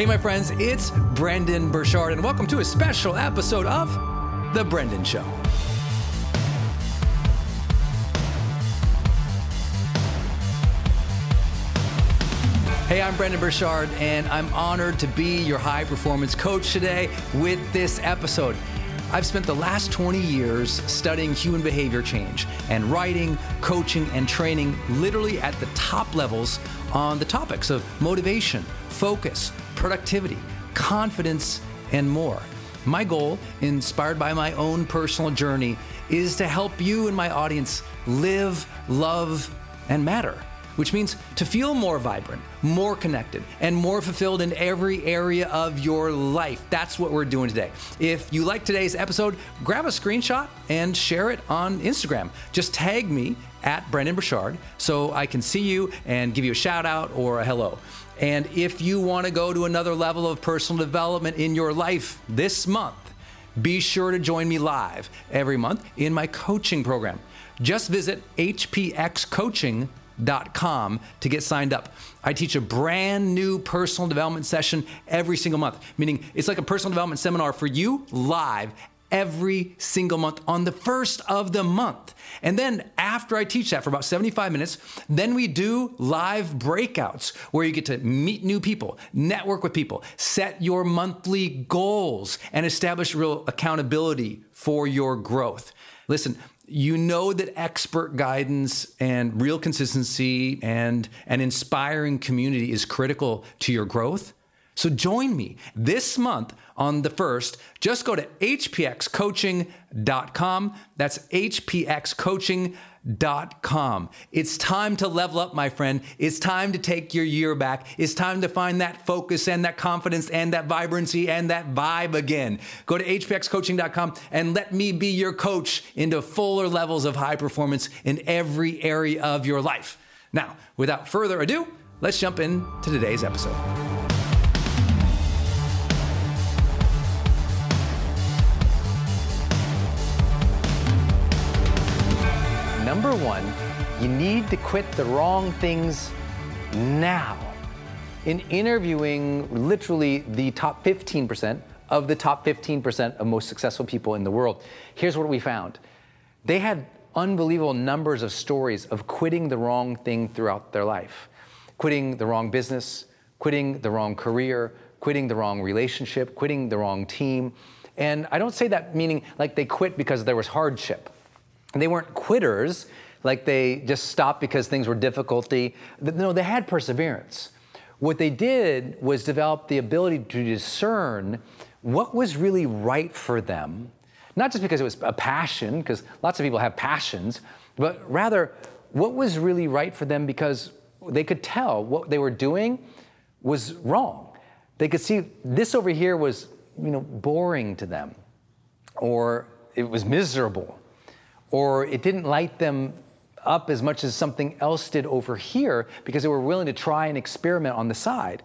Hey, my friends, it's Brendon Burchard, and welcome to a special episode of The Brendon Show. Hey, I'm Brendon Burchard, and I'm honored to be your high performance coach today with this episode. I've spent the last 20 years studying human behavior change and writing, coaching, and training literally at the top levels on the topics of motivation, focus, productivity, confidence, and more. My goal, inspired by my own personal journey, is to help you and my audience live, love, and matter, which means to feel more vibrant, more connected, and more fulfilled in every area of your life. That's what we're doing today. If you like today's episode, grab a screenshot and share it on Instagram. Just tag me at Brendon Burchard so I can see you and give you a shout out or a hello. And if you want to go to another level of personal development in your life this month, be sure to join me live every month in my coaching program. Just visit hpxcoaching.com to get signed up. I teach a brand new personal development session every single month, meaning it's like a personal development seminar for you live every single month on the first of the month. And then after I teach that for about 75 minutes, then we do live breakouts where you get to meet new people, network with people, set your monthly goals, and establish real accountability for your growth. Listen, you know that expert guidance and real consistency and an inspiring community is critical to your growth. So join me this month on the first. Just go to hpxcoaching.com. That's hpxcoaching.com. It's time to level up, my friend. It's time to take your year back. It's time to find that focus and that confidence and that vibrancy and that vibe again. Go to hpxcoaching.com and let me be your coach into fuller levels of high performance in every area of your life. Now, without further ado, let's jump into today's episode. Number one, you need to quit the wrong things now. In interviewing literally the top 15% of the top 15% of most successful people in the world, here's what we found. They had unbelievable numbers of stories of quitting the wrong thing throughout their life quitting the wrong business, quitting the wrong career, quitting the wrong relationship, quitting the wrong team. And I don't say that meaning like they quit because there was hardship. They weren't quitters, like they just stopped because things were difficulty. No, they had perseverance. What they did was develop the ability to discern what was really right for them, not just because it was a passion, because lots of people have passions, but rather what was really right for them because they could tell what they were doing was wrong. They could see this over here was, you know, boring to them, or it was miserable, or it didn't light them up as much as something else did over here because they were willing to try and experiment on the side.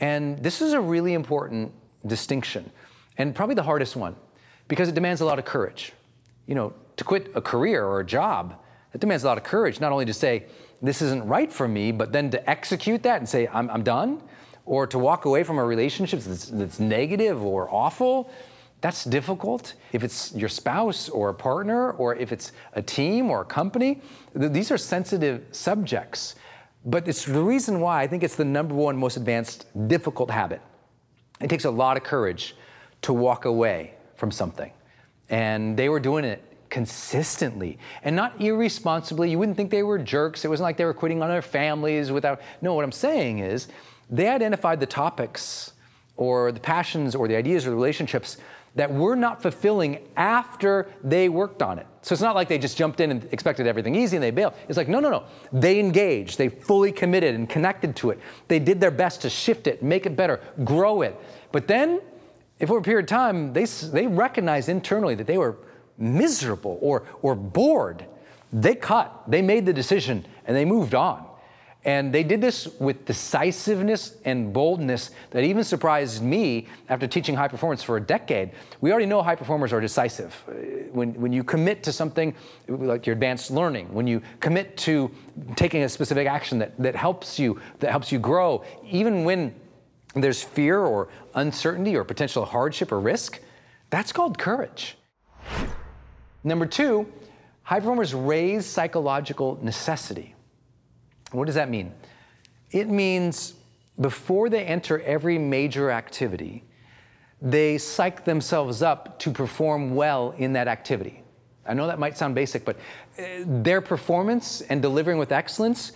And this is a really important distinction, and probably the hardest one, because it demands a lot of courage. You know, to quit a career or a job, it demands a lot of courage, not only to say, this isn't right for me, but then to execute that and say, I'm, I'm done, or to walk away from a relationship that's, that's negative or awful, that's difficult. If it's your spouse or a partner, or if it's a team or a company, th- these are sensitive subjects. But it's the reason why I think it's the number one most advanced difficult habit. It takes a lot of courage to walk away from something. And they were doing it consistently and not irresponsibly. You wouldn't think they were jerks. It wasn't like they were quitting on their families without. No, what I'm saying is they identified the topics or the passions or the ideas or the relationships that were not fulfilling after they worked on it. So it's not like they just jumped in and expected everything easy and they bailed. It's like, no, no, no. They engaged, they fully committed and connected to it. They did their best to shift it, make it better, grow it. But then, if over a period of time, they, they recognized internally that they were miserable or, or bored, they cut, they made the decision, and they moved on. And they did this with decisiveness and boldness that even surprised me after teaching high performance for a decade. We already know high performers are decisive. Uh, when, when you commit to something like your advanced learning, when you commit to taking a specific action that, that helps you, that helps you grow, even when there's fear or uncertainty or potential hardship or risk, that's called courage. Number two, high performers raise psychological necessity. What does that mean? It means before they enter every major activity, they psych themselves up to perform well in that activity. I know that might sound basic, but uh, their performance and delivering with excellence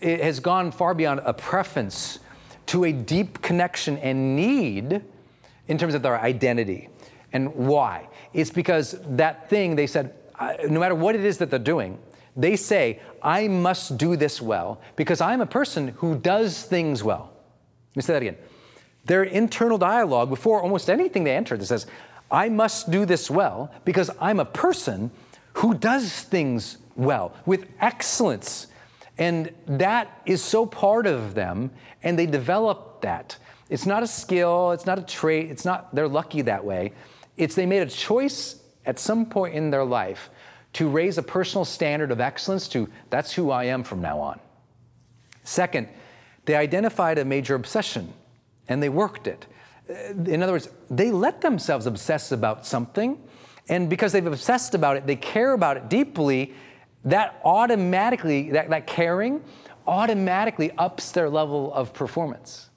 has gone far beyond a preference to a deep connection and need in terms of their identity. And why? It's because that thing they said, no matter what it is that they're doing, they say, I must do this well because I'm a person who does things well. Let me say that again. Their internal dialogue before almost anything they enter that says, I must do this well because I'm a person who does things well with excellence. And that is so part of them, and they develop that. It's not a skill, it's not a trait, it's not, they're lucky that way. It's they made a choice at some point in their life to raise a personal standard of excellence to that's who I am from now on. Second, they identified a major obsession and they worked it. Uh, in other words, they let themselves obsess about something And because they've obsessed about it, they care about it deeply, that automatically, that, that caring automatically ups their level of performance.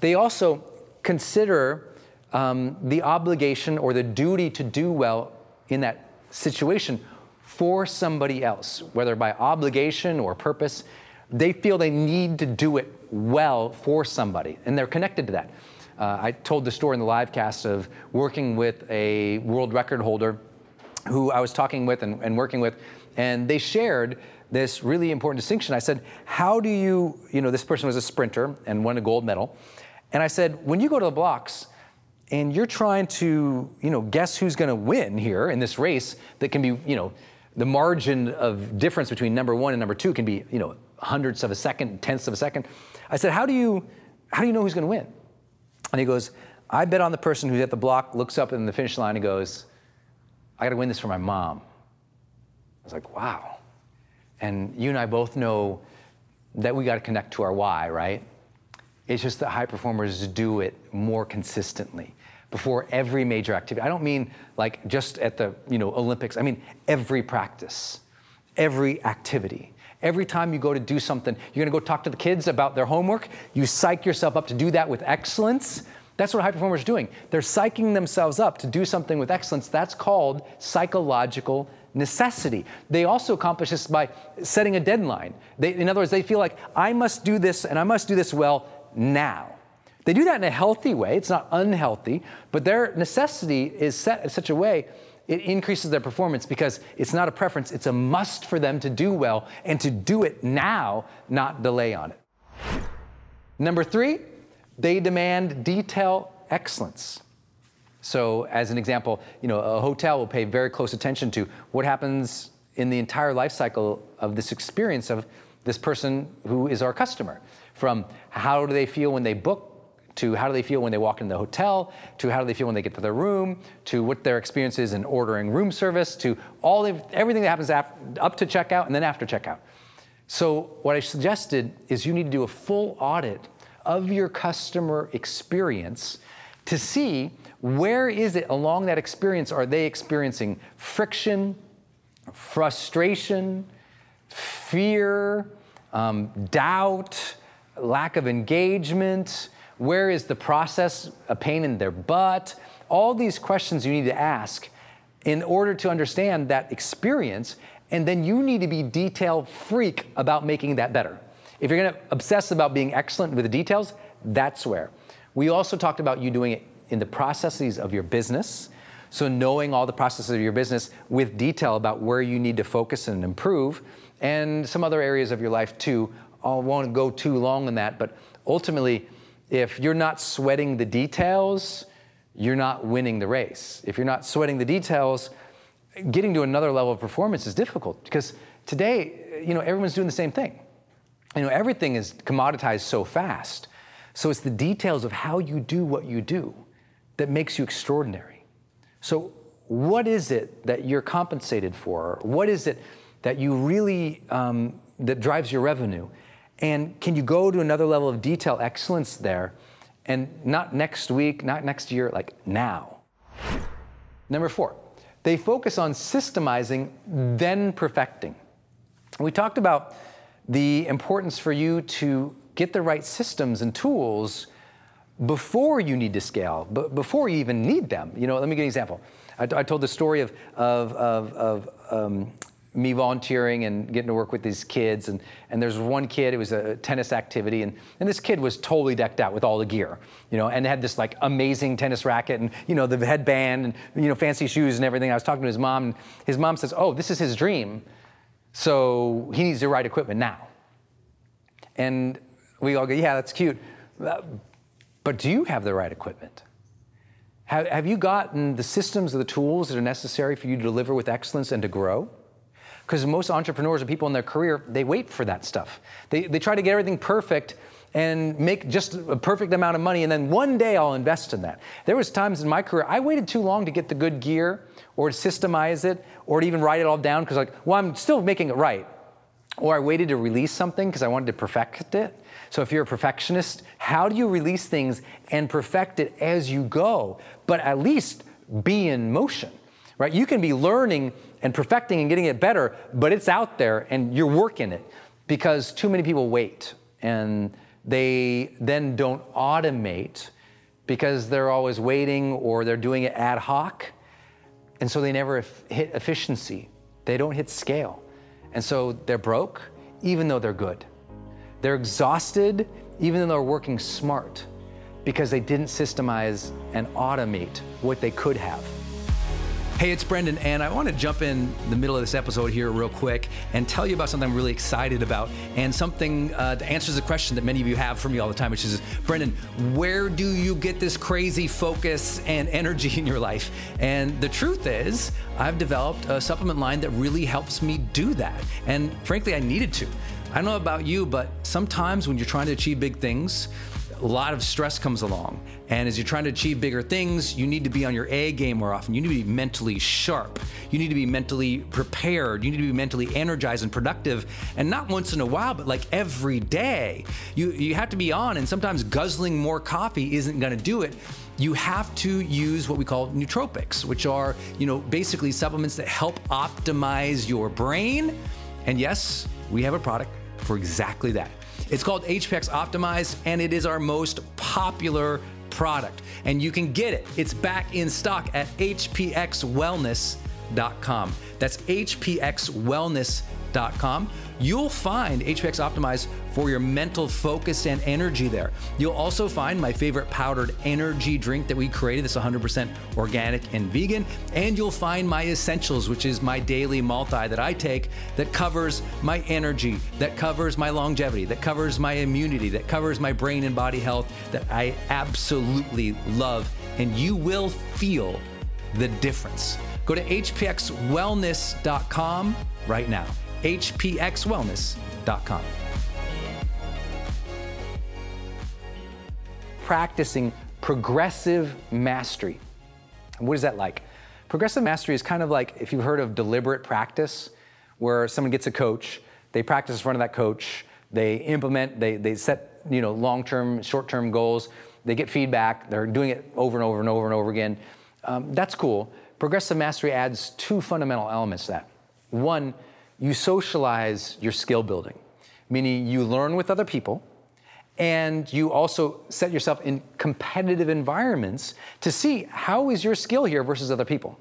They also consider um, the obligation or the duty to do well in that situation for somebody else, whether by obligation or purpose. They feel they need to do it well for somebody, and they're connected to that. Uh, I told the story in the live cast of working with a world record holder who I was talking with and, and working with, and they shared this really important distinction. I said, How do you, you know, this person was a sprinter and won a gold medal. And I said, When you go to the blocks and you're trying to, you know, guess who's going to win here in this race that can be, you know, the margin of difference between number one and number two can be, you know, hundredths of a second, tenths of a second. I said, How do you, how do you know who's going to win? And he goes, I bet on the person who's at the block, looks up in the finish line and goes, I got to win this for my mom. I was like, wow. And you and I both know that we got to connect to our why, right? It's just that high performers do it more consistently before every major activity. I don't mean like just at the you know Olympics. I mean every practice, every activity. Every time you go to do something, you're gonna go talk to the kids about their homework. You psych yourself up to do that with excellence. That's what high performers are doing. They're psyching themselves up to do something with excellence. That's called psychological necessity. They also accomplish this by setting a deadline. They, in other words, they feel like, I must do this and I must do this well now. They do that in a healthy way, it's not unhealthy, but their necessity is set in such a way it increases their performance because it's not a preference, it's a must for them to do well and to do it now, not delay on it. Number three, they demand detail excellence. So, as an example, you know, a hotel will pay very close attention to what happens in the entire life cycle of this experience of this person who is our customer. From how do they feel when they book, to how do they feel when they walk in the hotel, to how do they feel when they get to their room, to what their experience is in ordering room service, to all of, everything that happens up to checkout and then after checkout. So, what I suggested is you need to do a full audit of your customer experience to see where is it along that experience are they experiencing friction, frustration, fear, um, doubt, lack of engagement? Where is the process a pain in their butt? All these questions you need to ask in order to understand that experience, and then you need to be detail freak about making that better. If you're gonna obsess about being excellent with the details, that's where. We also talked about you doing it in the processes of your business. So, knowing all the processes of your business with detail about where you need to focus and improve, and some other areas of your life too. I won't go too long on that, but ultimately, if you're not sweating the details, you're not winning the race. If you're not sweating the details, getting to another level of performance is difficult because today, you know, everyone's doing the same thing. You know, everything is commoditized so fast. So it's the details of how you do what you do that makes you extraordinary. So, what is it that you're compensated for? What is it that you really um, that drives your revenue? And can you go to another level of detail excellence there? And not next week, not next year, like now. Number four, they focus on systemizing, then perfecting. We talked about the importance for you to get the right systems and tools before you need to scale, but before you even need them. You know, let me give you an example. I, I told the story of, of, of, of um, me volunteering and getting to work with these kids. And, and there's one kid, it was a tennis activity, and, and this kid was totally decked out with all the gear, you know, and had this like amazing tennis racket and, you know, the headband and, you know, fancy shoes and everything. I was talking to his mom, and his mom says, Oh, this is his dream. So he needs the right equipment now. And we all go, Yeah, that's cute. Uh, but do you have the right equipment? Have, have you gotten the systems or the tools that are necessary for you to deliver with excellence and to grow? Because most entrepreneurs or people in their career, they wait for that stuff. They, they try to get everything perfect and make just a perfect amount of money, and then one day I'll invest in that. There was times in my career I waited too long to get the good gear or to systemize it or to even write it all down because like, well, I'm still making it right. Or I waited to release something because I wanted to perfect it. So if you're a perfectionist, how do you release things and perfect it as you go, but at least be in motion? right? You can be learning and perfecting and getting it better, but it's out there and you're working it because too many people wait and they then don't automate because they're always waiting or they're doing it ad hoc. And so they never hit efficiency. They don't hit scale. And so they're broke, even though they're good. They're exhausted, even though they're working smart, because they didn't systemize and automate what they could have. Hey, it's Brendon, and I want to jump in the middle of this episode here real quick and tell you about something I'm really excited about and something uh, that answers a question that many of you have for me all the time, which is Brendon, where do you get this crazy focus and energy in your life? And the truth is, I've developed a supplement line that really helps me do that. And frankly, I needed to. I don't know about you, but sometimes when you're trying to achieve big things, a lot of stress comes along. And as you're trying to achieve bigger things, you need to be on your A game more often. You need to be mentally sharp. You need to be mentally prepared. You need to be mentally energized and productive. And not once in a while, but like every day. You, you have to be on, and sometimes guzzling more coffee isn't gonna do it you have to use what we call nootropics, which are, you know, basically supplements that help optimize your brain. And yes, we have a product for exactly that. It's called HPX Optimize, and it is our most popular product. And you can get it. It's back in stock at hpxwellness.com. That's hpxwellness.com. You'll find HPX Optimize for your mental focus and energy there. You'll also find my favorite powdered energy drink that we created that's 100% organic and vegan. And you'll find my essentials, which is my daily multi that I take that covers my energy, that covers my longevity, that covers my immunity, that covers my brain and body health that I absolutely love. And you will feel the difference. Go to hpxwellness.com right now hpxwellness.com. Practicing progressive mastery. What is that like? Progressive mastery is kind of like if you've heard of deliberate practice, where someone gets a coach, they practice in front of that coach, they implement, they, they set you know, long-term, short-term goals, they get feedback, they're doing it over and over and over and over again. Um, that's cool. Progressive mastery adds two fundamental elements to that. One, you socialize your skill building, meaning you learn with other people and you also set yourself in competitive environments to see how is your skill here versus other people.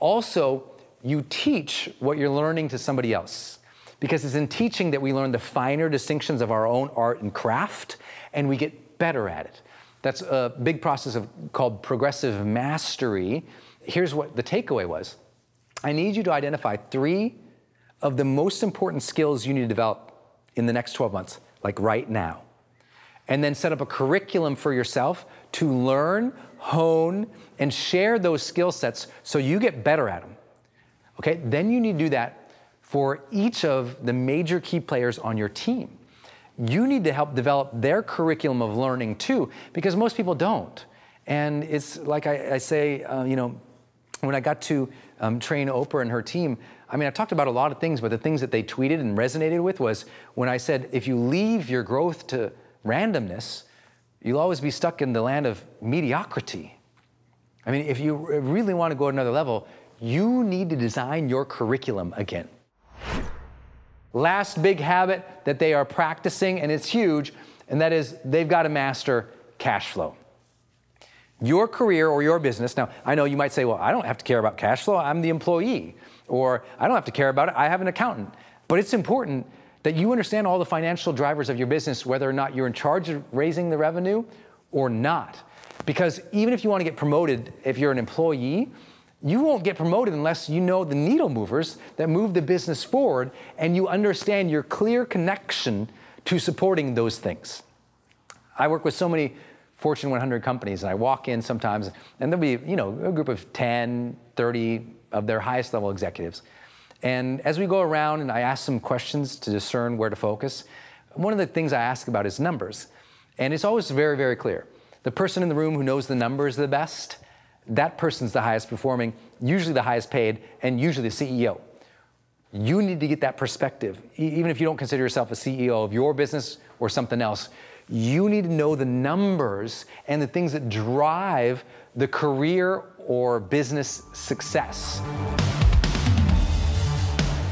Also, you teach what you're learning to somebody else because it's in teaching that we learn the finer distinctions of our own art and craft and we get better at it. That's a big process of, called progressive mastery. Here's what the takeaway was I need you to identify three of the most important skills you need to develop in the next 12 months, like right now. And then set up a curriculum for yourself to learn, hone, and share those skill sets so you get better at them. Okay, then you need to do that for each of the major key players on your team. You need to help develop their curriculum of learning too, because most people don't. And it's like I, I say, uh, you know, when I got to um, train Oprah and her team, I mean, I talked about a lot of things, but the things that they tweeted and resonated with was when I said, if you leave your growth to randomness, you'll always be stuck in the land of mediocrity. I mean, if you really want to go to another level, you need to design your curriculum again. Last big habit that they are practicing, and it's huge, and that is they've got to master cash flow. Your career or your business, now I know you might say, well, I don't have to care about cash flow, I'm the employee or I don't have to care about it, I have an accountant. But it's important that you understand all the financial drivers of your business, whether or not you're in charge of raising the revenue or not. Because even if you want to get promoted, if you're an employee, you won't get promoted unless you know the needle movers that move the business forward and you understand your clear connection to supporting those things. I work with so many Fortune 100 companies and I walk in sometimes and there'll be, you know, a group of 10, 30 of their highest level executives. And as we go around and I ask some questions to discern where to focus, one of the things I ask about is numbers. And it's always very, very clear. The person in the room who knows the numbers the best, that person's the highest performing, usually the highest paid, and usually the CEO. You need to get that perspective. Even if you don't consider yourself a CEO of your business or something else, you need to know the numbers and the things that drive the career or business success.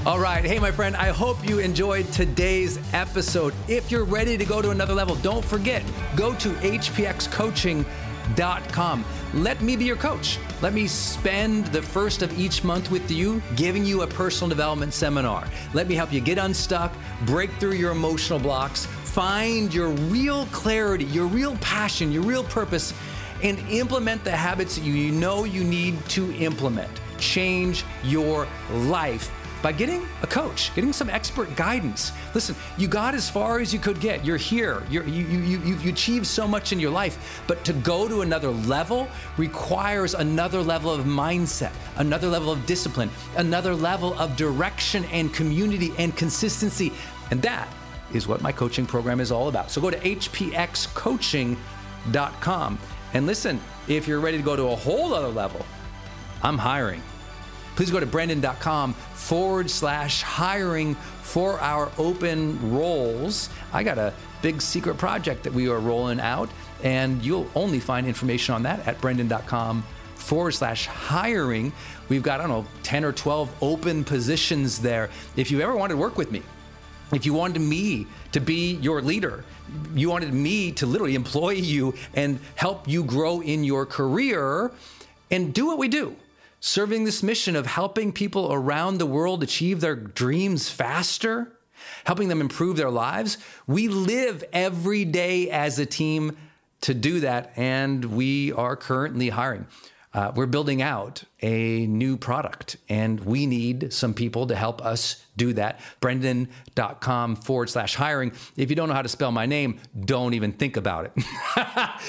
All right. Hey, my friend, I hope you enjoyed today's episode. If you're ready to go to another level, don't forget, go to hpxcoaching.com. Let me be your coach. Let me spend the first of each month with you, giving you a personal development seminar. Let me help you get unstuck, break through your emotional blocks, find your real clarity, your real passion, your real purpose, and implement the habits that you know you need to implement. Change your life by getting a coach, getting some expert guidance. Listen, you got as far as you could get. You're here. You're, you, you, you, you've achieved so much in your life, but to go to another level requires another level of mindset, another level of discipline, another level of direction and community and consistency. And that is what my coaching program is all about. So go to hpxcoaching.com. And listen, if you're ready to go to a whole other level, I'm hiring please go to brendon.com forward slash hiring for our open roles. I got a big secret project that we are rolling out, and you'll only find information on that at brendon.com forward slash hiring. We've got, I don't know, 10 or 12 open positions there. If you ever wanted to work with me, if you wanted me to be your leader, you wanted me to literally employ you and help you grow in your career and do what we do serving this mission of helping people around the world achieve their dreams faster, helping them improve their lives. We live every day as a team to do that, and we are currently hiring. Uh, we're building out a new product, and we need some people to help us do that. Brendon.com forward slash hiring. If you don't know how to spell my name, don't even think about it.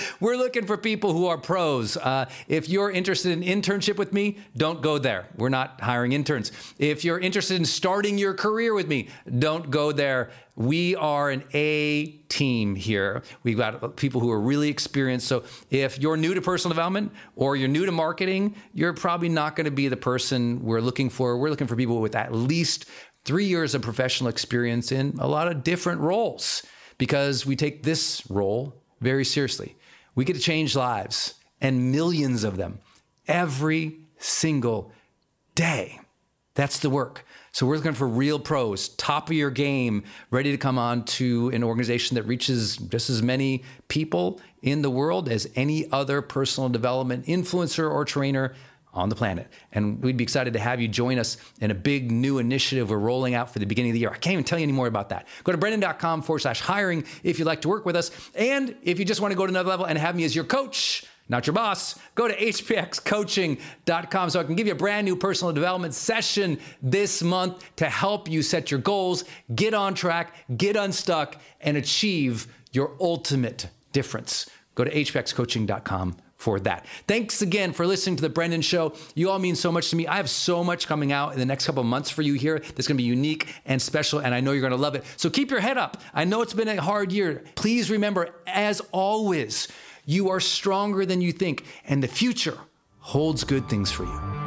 We're looking for people who are pros. Uh, if you're interested in internship with me, don't go there. We're not hiring interns. If you're interested in starting your career with me, don't go there. We are an A team here. We've got people who are really experienced. So if you're new to personal development or you're new to marketing, you're probably not going to be the person we're looking for. We're looking for people with at least three years of professional experience in a lot of different roles because we take this role very seriously. We get to change lives and millions of them every single day. That's the work. So we're looking for real pros, top of your game, ready to come on to an organization that reaches just as many people in the world as any other personal development influencer or trainer on the planet. And we'd be excited to have you join us in a big new initiative we're rolling out for the beginning of the year. I can't even tell you any more about that. Go to brendon.com forward slash hiring if you'd like to work with us. And if you just want to go to another level and have me as your coach, not your boss, go to hpxcoaching.com so I can give you a brand new personal development session this month to help you set your goals, get on track, get unstuck, and achieve your ultimate difference. Go to hpxcoaching.com for that. Thanks again for listening to the Brendon Show. You all mean so much to me. I have so much coming out in the next couple months for you here that's going to be unique and special, and I know you're going to love it. So keep your head up. I know it's been a hard year. Please remember, as always, you are stronger than you think, and the future holds good things for you.